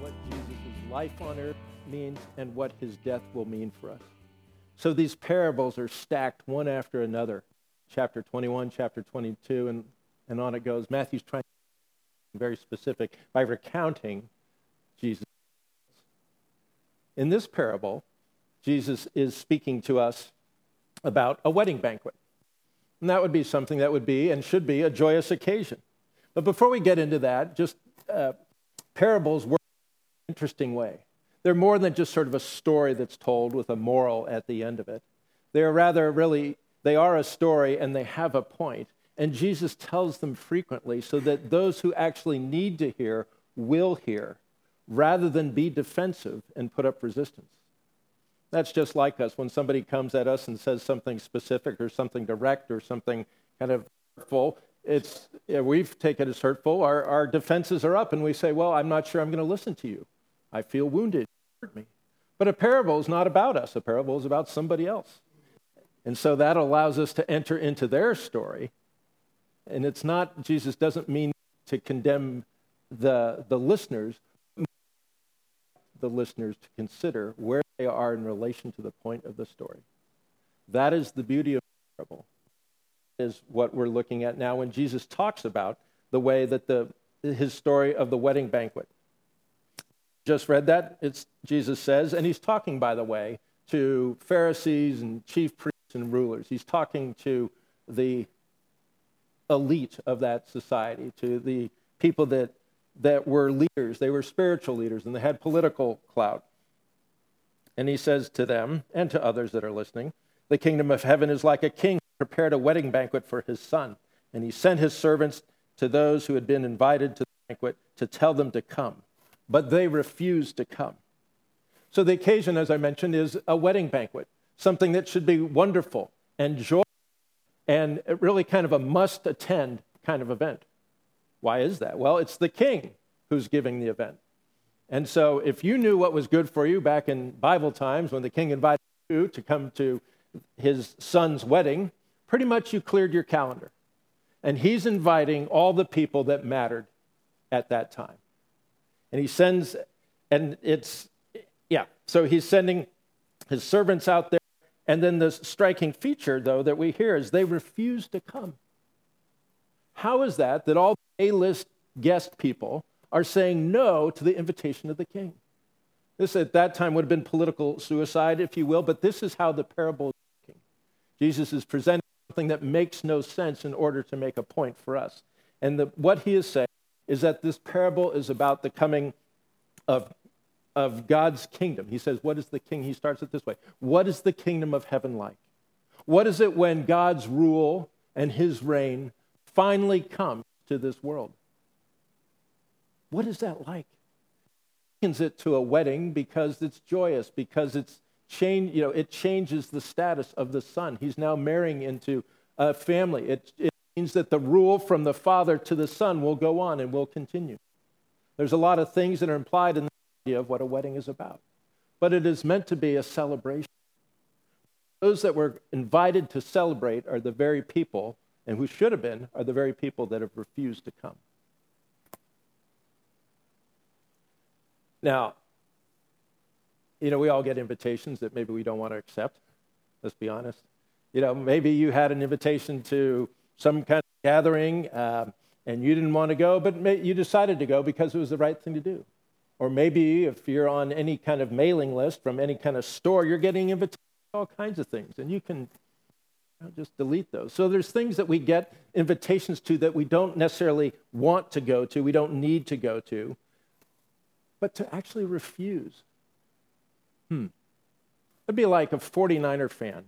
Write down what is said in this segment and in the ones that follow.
what Jesus' life on earth means and what his death will mean for us. So these parables are stacked one after another. Chapter 21, chapter 22, and, and on it goes. Matthew's trying to be very specific by recounting. In this parable, Jesus is speaking to us about a wedding banquet. And that would be something that would be and should be a joyous occasion. But before we get into that, just uh, parables work in an interesting way. They're more than just sort of a story that's told with a moral at the end of it. They're rather really, they are a story and they have a point. And Jesus tells them frequently so that those who actually need to hear will hear rather than be defensive and put up resistance. That's just like us. When somebody comes at us and says something specific or something direct or something kind of hurtful, it's, yeah, we've taken it as hurtful. Our, our defenses are up, and we say, Well, I'm not sure I'm going to listen to you. I feel wounded. Hurt me. But a parable is not about us, a parable is about somebody else. And so that allows us to enter into their story. And it's not, Jesus doesn't mean to condemn the, the listeners, the listeners to consider where they are in relation to the point of the story. That is the beauty of the parable, is what we're looking at now when Jesus talks about the way that the, his story of the wedding banquet. Just read that, it's Jesus says, and he's talking, by the way, to Pharisees and chief priests and rulers. He's talking to the elite of that society, to the people that that were leaders. They were spiritual leaders and they had political clout. And he says to them and to others that are listening, The kingdom of heaven is like a king who prepared a wedding banquet for his son. And he sent his servants to those who had been invited to the banquet to tell them to come. But they refused to come. So the occasion, as I mentioned, is a wedding banquet, something that should be wonderful and joyful and really kind of a must attend kind of event. Why is that? Well, it's the king who's giving the event. And so if you knew what was good for you back in Bible times when the king invited you to come to his son's wedding, pretty much you cleared your calendar. And he's inviting all the people that mattered at that time. And he sends, and it's, yeah, so he's sending his servants out there. And then the striking feature, though, that we hear is they refuse to come. How is that that all A list guest people are saying no to the invitation of the king? This at that time would have been political suicide, if you will, but this is how the parable is working. Jesus is presenting something that makes no sense in order to make a point for us. And the, what he is saying is that this parable is about the coming of, of God's kingdom. He says, What is the king? He starts it this way What is the kingdom of heaven like? What is it when God's rule and his reign finally comes to this world. What is that like? Likens it to a wedding because it's joyous, because it's change, you know, it changes the status of the son. He's now marrying into a family. It, it means that the rule from the father to the son will go on and will continue. There's a lot of things that are implied in the idea of what a wedding is about, but it is meant to be a celebration. Those that were invited to celebrate are the very people and who should have been are the very people that have refused to come. Now, you know, we all get invitations that maybe we don't want to accept. Let's be honest. You know, maybe you had an invitation to some kind of gathering uh, and you didn't want to go, but you decided to go because it was the right thing to do. Or maybe if you're on any kind of mailing list from any kind of store, you're getting invitations to all kinds of things, and you can just delete those. So there's things that we get invitations to that we don't necessarily want to go to, we don't need to go to, but to actually refuse. Hmm. It'd be like a 49er fan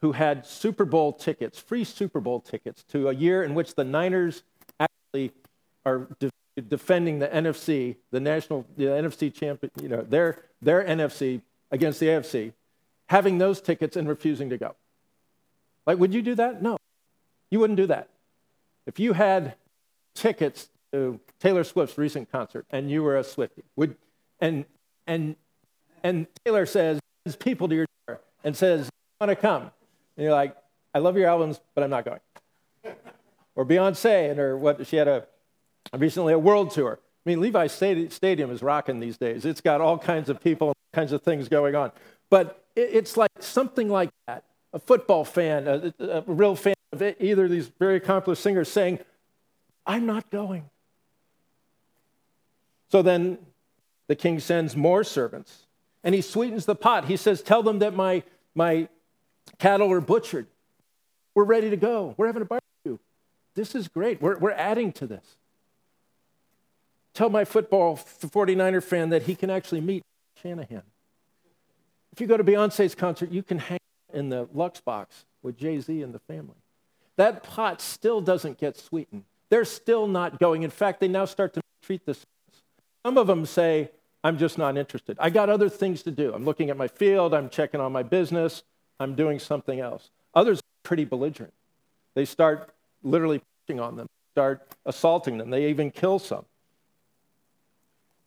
who had Super Bowl tickets, free Super Bowl tickets, to a year in which the Niners actually are de- defending the NFC, the national, the NFC champion, you know, their, their NFC against the AFC, having those tickets and refusing to go. Like, would you do that? No, you wouldn't do that. If you had tickets to Taylor Swift's recent concert and you were a Swiftie, would, And, and, and Taylor says, people to your door and says, want to come. And you're like, I love your albums, but I'm not going. or Beyonce and her, what, she had a, recently a world tour. I mean, Levi Stadium is rocking these days. It's got all kinds of people, all kinds of things going on. But it's like something like that. A football fan, a, a real fan of either of these very accomplished singers saying, I'm not going. So then the king sends more servants and he sweetens the pot. He says, Tell them that my, my cattle are butchered. We're ready to go. We're having a barbecue. This is great. We're, we're adding to this. Tell my football 49er fan that he can actually meet Shanahan. If you go to Beyonce's concert, you can hang in the Lux box with Jay Z and the family. That pot still doesn't get sweetened. They're still not going. In fact, they now start to treat this. Some of them say, I'm just not interested. I got other things to do. I'm looking at my field, I'm checking on my business, I'm doing something else. Others are pretty belligerent. They start literally pushing on them, start assaulting them. They even kill some.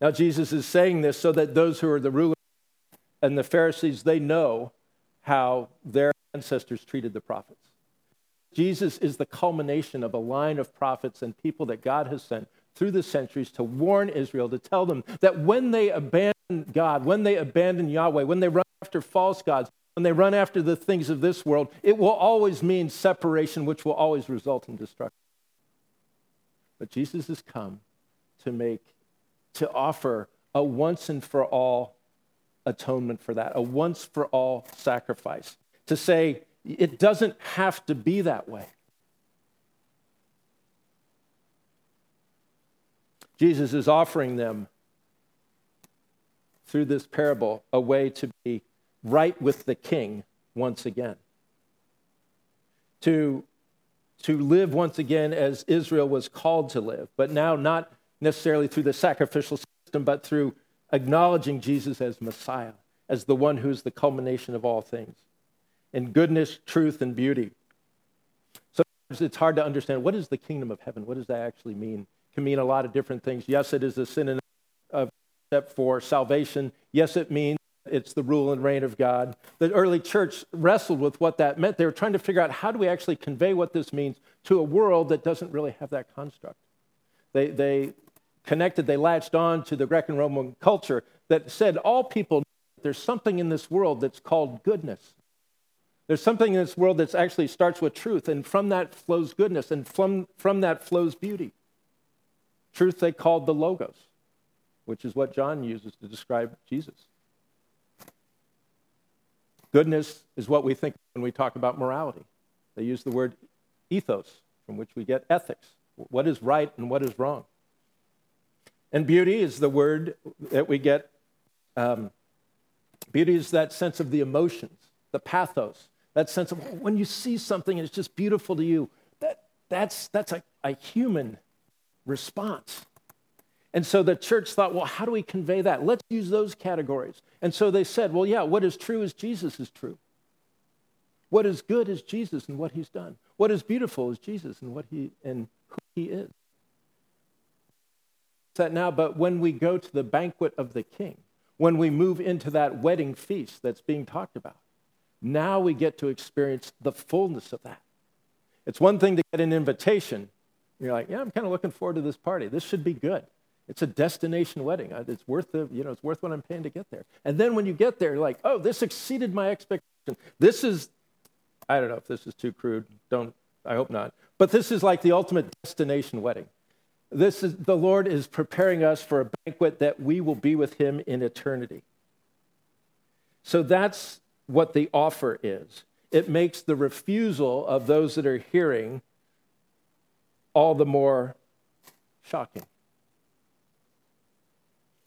Now, Jesus is saying this so that those who are the rulers and the Pharisees, they know how their ancestors treated the prophets. Jesus is the culmination of a line of prophets and people that God has sent through the centuries to warn Israel, to tell them that when they abandon God, when they abandon Yahweh, when they run after false gods, when they run after the things of this world, it will always mean separation, which will always result in destruction. But Jesus has come to make, to offer a once and for all atonement for that, a once for all sacrifice. To say, it doesn't have to be that way. Jesus is offering them through this parable a way to be right with the king once again. To, to live once again as Israel was called to live, but now not necessarily through the sacrificial system, but through acknowledging Jesus as Messiah, as the one who's the culmination of all things in goodness, truth, and beauty. Sometimes it's hard to understand what is the kingdom of heaven? What does that actually mean? can mean a lot of different things. Yes, it is a synonym of step for salvation. Yes, it means it's the rule and reign of God. The early church wrestled with what that meant. They were trying to figure out how do we actually convey what this means to a world that doesn't really have that construct. They, they connected, they latched on to the Greco Roman culture that said all people, there's something in this world that's called goodness. There's something in this world that actually starts with truth, and from that flows goodness, and from, from that flows beauty. Truth they called the Logos, which is what John uses to describe Jesus. Goodness is what we think when we talk about morality. They use the word ethos, from which we get ethics. What is right and what is wrong? And beauty is the word that we get. Um, beauty is that sense of the emotions, the pathos, that sense of when you see something and it's just beautiful to you. That, that's, that's a, a human response. And so the church thought, well, how do we convey that? Let's use those categories. And so they said, well, yeah, what is true is Jesus is true. What is good is Jesus and what he's done. What is beautiful is Jesus and what he and who he is. That now, but when we go to the banquet of the king, when we move into that wedding feast that's being talked about, now we get to experience the fullness of that. It's one thing to get an invitation, you're like, yeah, I'm kind of looking forward to this party. This should be good. It's a destination wedding. Uh, it's worth the, you know, it's worth what I'm paying to get there. And then when you get there, you're like, oh, this exceeded my expectation. This is, I don't know if this is too crude. Don't, I hope not. But this is like the ultimate destination wedding. This is the Lord is preparing us for a banquet that we will be with Him in eternity. So that's what the offer is. It makes the refusal of those that are hearing all the more shocking.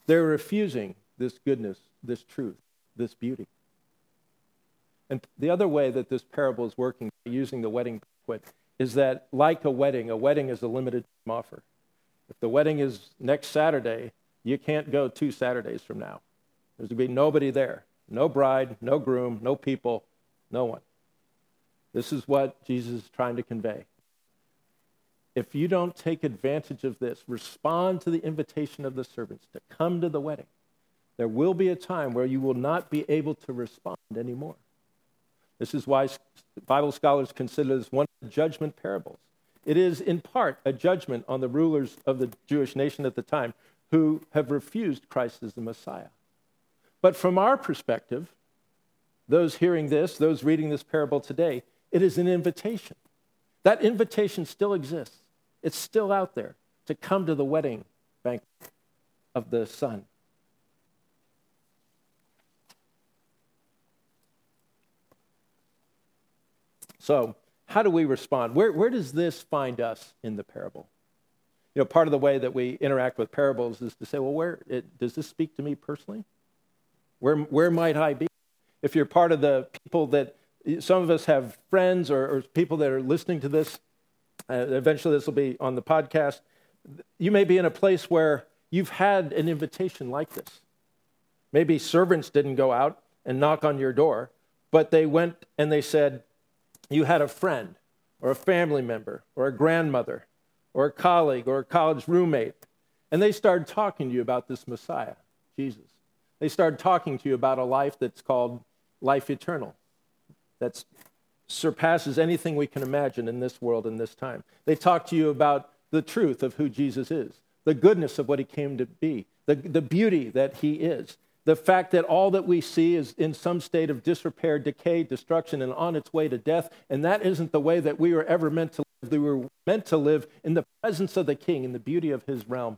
They're refusing this goodness, this truth, this beauty. And the other way that this parable is working, using the wedding banquet, is that like a wedding, a wedding is a limited time offer. If the wedding is next Saturday, you can't go two Saturdays from now. There's going to be nobody there. No bride, no groom, no people, no one. This is what Jesus is trying to convey if you don't take advantage of this, respond to the invitation of the servants to come to the wedding, There will be a time where you will not be able to respond anymore. This is why Bible scholars consider this one of the judgment parables. It is, in part, a judgment on the rulers of the Jewish nation at the time who have refused Christ as the Messiah. But from our perspective, those hearing this, those reading this parable today, it is an invitation. That invitation still exists. It's still out there to come to the wedding banquet of the Son. So, how do we respond? Where, where does this find us in the parable? You know, part of the way that we interact with parables is to say, well, where it, does this speak to me personally? Where, where might I be? If you're part of the people that some of us have friends or, or people that are listening to this, uh, eventually this will be on the podcast. You may be in a place where you've had an invitation like this. Maybe servants didn't go out and knock on your door, but they went and they said, you had a friend or a family member or a grandmother or a colleague or a college roommate, and they started talking to you about this Messiah, Jesus. They started talking to you about a life that's called life eternal, that surpasses anything we can imagine in this world in this time. They talk to you about the truth of who Jesus is, the goodness of what he came to be, the, the beauty that he is, the fact that all that we see is in some state of disrepair, decay, destruction, and on its way to death. And that isn't the way that we were ever meant to live. We were meant to live in the presence of the king, in the beauty of his realm,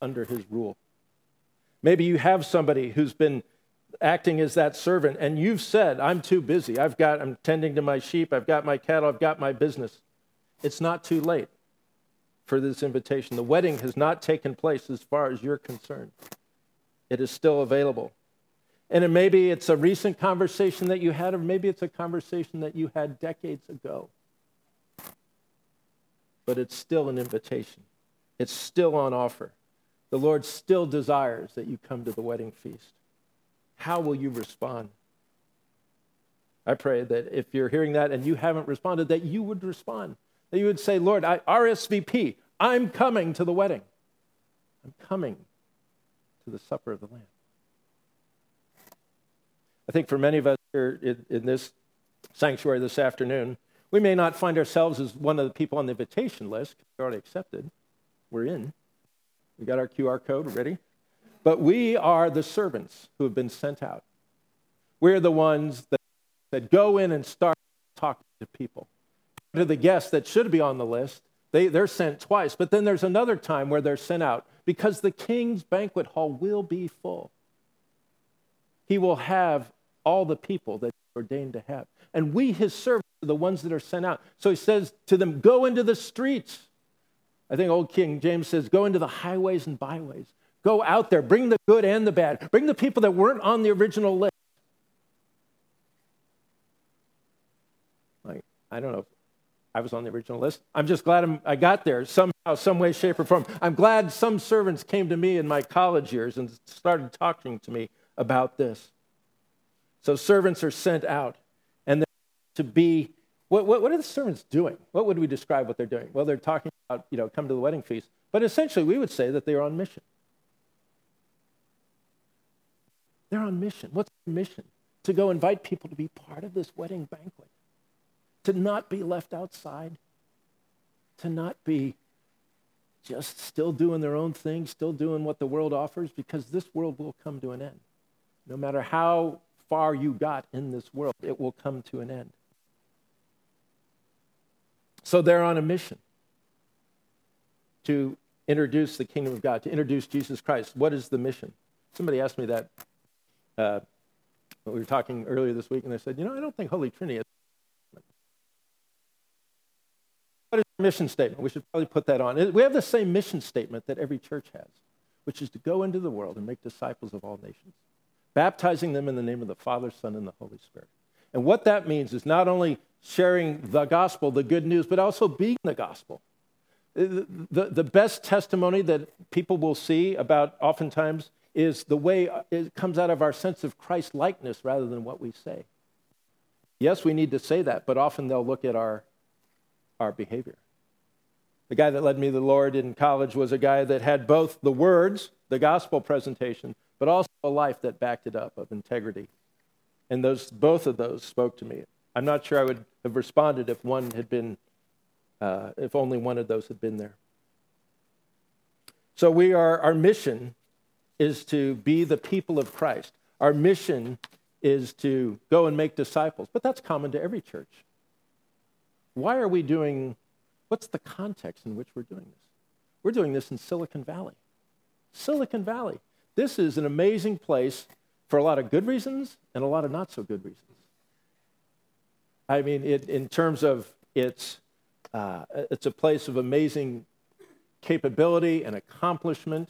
under his rule. Maybe you have somebody who's been acting as that servant, and you've said, I'm too busy. I've got, I'm tending to my sheep, I've got my cattle, I've got my business. It's not too late for this invitation. The wedding has not taken place as far as you're concerned it is still available. And it maybe it's a recent conversation that you had, or maybe it's a conversation that you had decades ago. But it's still an invitation, it's still on offer. The Lord still desires that you come to the wedding feast. How will you respond? I pray that if you're hearing that and you haven't responded, that you would respond. That you would say, Lord, I, RSVP, I'm coming to the wedding. I'm coming to the supper of the Lamb. I think for many of us here in, in this sanctuary this afternoon, we may not find ourselves as one of the people on the invitation list. We're already accepted. We're in. We got our QR code ready. But we are the servants who have been sent out. We're the ones that, that go in and start talking to people. To the guests that should be on the list, they, they're sent twice. But then there's another time where they're sent out because the king's banquet hall will be full. He will have all the people that he ordained to have. And we, his servants, are the ones that are sent out. So he says to them, Go into the streets. I think old King James says, Go into the highways and byways. Go out there, bring the good and the bad. Bring the people that weren't on the original list. I don't know I was on the original list. I'm just glad I'm, i got there somehow, some way, shape, or form. I'm glad some servants came to me in my college years and started talking to me about this. So servants are sent out, and to be what, what, what, are the servants doing? What would we describe what they're doing? Well, they're talking about, you know, come to the wedding feast, but essentially we would say that they are on mission. They're on mission. What's their mission? To go invite people to be part of this wedding banquet to not be left outside, to not be just still doing their own thing, still doing what the world offers, because this world will come to an end. No matter how far you got in this world, it will come to an end. So they're on a mission to introduce the kingdom of God, to introduce Jesus Christ. What is the mission? Somebody asked me that. Uh, we were talking earlier this week, and I said, you know, I don't think Holy Trinity is what is our mission statement? We should probably put that on. We have the same mission statement that every church has, which is to go into the world and make disciples of all nations, baptizing them in the name of the Father, Son, and the Holy Spirit. And what that means is not only sharing the gospel, the good news, but also being the gospel. The, the, best testimony that people will see about oftentimes is the way it comes out of our sense of Christ likeness rather than what we say. Yes, we need to say that, but often they'll look at our our behavior. The guy that led me to the Lord in college was a guy that had both the words, the gospel presentation, but also a life that backed it up of integrity. And those, both of those spoke to me. I'm not sure I would have responded if one had been, uh, if only one of those had been there. So we are, our mission is to be the people of Christ. Our mission is to go and make disciples, but that's common to every church. Why are we doing, what's the context in which we're doing this? We're doing this in Silicon Valley. Silicon Valley. This is an amazing place for a lot of good reasons and a lot of not so good reasons. I mean, it, in terms of its, uh, it's a place of amazing capability and accomplishment.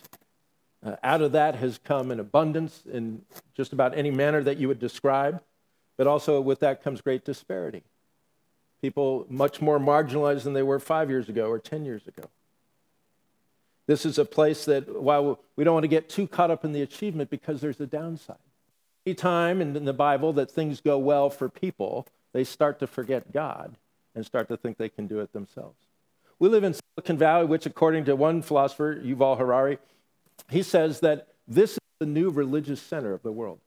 Uh, out of that has come an abundance in just about any manner that you would describe, but also with that comes great disparity. People much more marginalized than they were five years ago or 10 years ago. This is a place that, while we don't want to get too caught up in the achievement because there's a downside. Any time in the Bible that things go well for people, they start to forget God and start to think they can do it themselves. We live in Silicon Valley, which, according to one philosopher, Yuval Harari, he says that this is the new religious center of the world.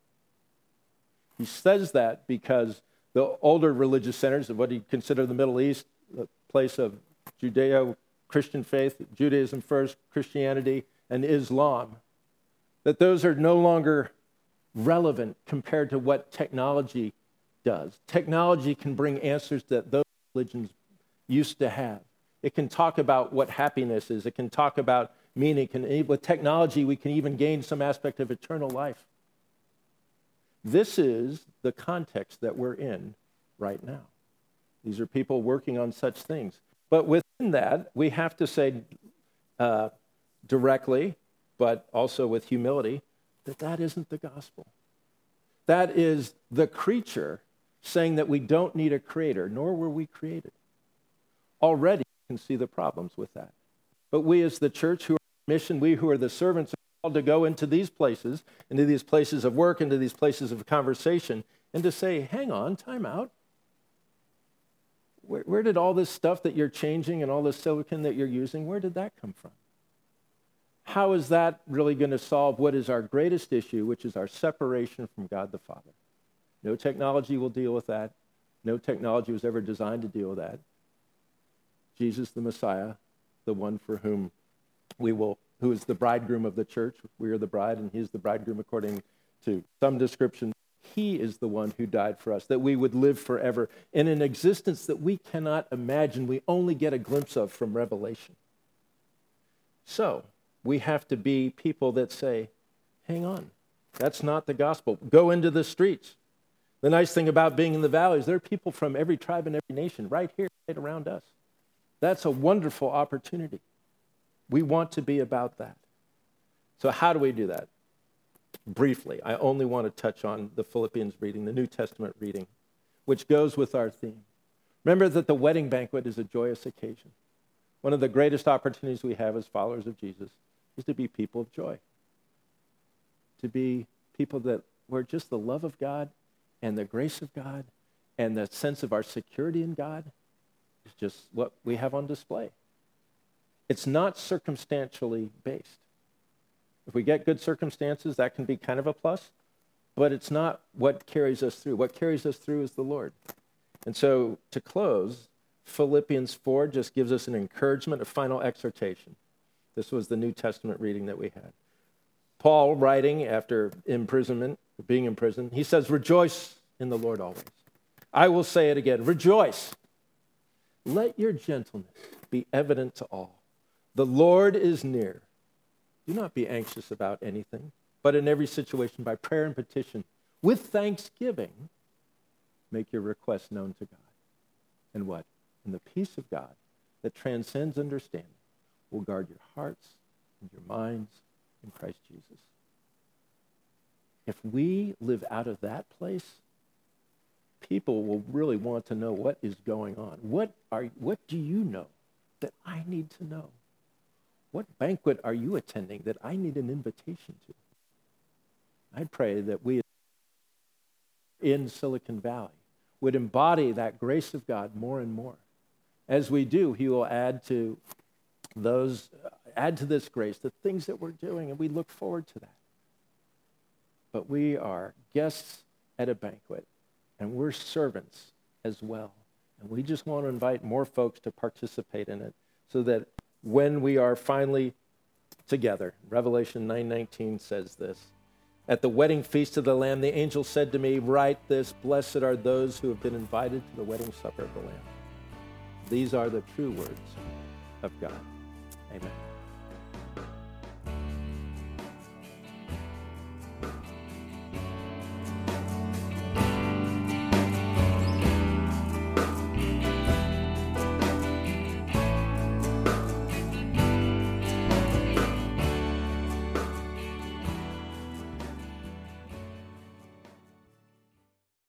He says that because the older religious centers of what he considered the Middle East, the place of Judeo Christian faith, Judaism first, Christianity, and Islam, that those are no longer relevant compared to what technology does. Technology can bring answers that those religions used to have. It can talk about what happiness is, it can talk about meaning. Can, with technology, we can even gain some aspect of eternal life. This is the context that we're in right now. These are people working on such things. But within that, we have to say uh, directly, but also with humility, that that isn't the gospel. That is the creature saying that we don't need a creator, nor were we created. Already you can see the problems with that. But we, as the church who are mission, we who are the servants, called to go into these places, into these places of work, into these places of conversation, and to say, hang on, time out. Where, where did all this stuff that you're changing and all this silicon that you're using, where did that come from? How is that really going to solve what is our greatest issue, which is our separation from God the Father? No technology will deal with that. No technology was ever designed to deal with that. Jesus the Messiah, the one for whom we will, who is the bridegroom of the church. We are the bride, and he is the bridegroom according to some description. He is the one who died for us, that we would live forever in an existence that we cannot imagine, we only get a glimpse of from Revelation. So, we have to be people that say, hang on, that's not the gospel. Go into the streets. The nice thing about being in the valleys, there are people from every tribe and every nation right here, right around us. That's a wonderful opportunity. We want to be about that. So, how do we do that? Briefly, I only want to touch on the Philippians reading, the New Testament reading, which goes with our theme. Remember that the wedding banquet is a joyous occasion. One of the greatest opportunities we have as followers of Jesus is to be people of joy, to be people that where just the love of God and the grace of God and the sense of our security in God is just what we have on display. It's not circumstantially based. If we get good circumstances, that can be kind of a plus, but it's not what carries us through. What carries us through is the Lord. And so to close, Philippians 4 just gives us an encouragement, a final exhortation. This was the New Testament reading that we had. Paul, writing after imprisonment, being in prison, he says, Rejoice in the Lord always. I will say it again rejoice. Let your gentleness be evident to all. The Lord is near. Do not be anxious about anything, but in every situation, by prayer and petition, with thanksgiving, make your requests known to God. And what? And the peace of God that transcends understanding will guard your hearts and your minds in Christ Jesus. If we live out of that place, people will really want to know what is going on. What, are, what do you know that I need to know? What banquet are you attending that I need an invitation to? I pray that we in Silicon Valley would embody that grace of God more and more. As we do, He will add to those, add to this grace the things that we're doing, and we look forward to that. but we are guests at a banquet, and we're servants as well. And we just want to invite more folks to participate in it so that when we are finally together, Revelation 9:19 says this, at the wedding feast of the Lamb, the angel said to me, Write this Blessed are those who have been invited to the wedding supper of the Lamb. These are the true words of God. Amen.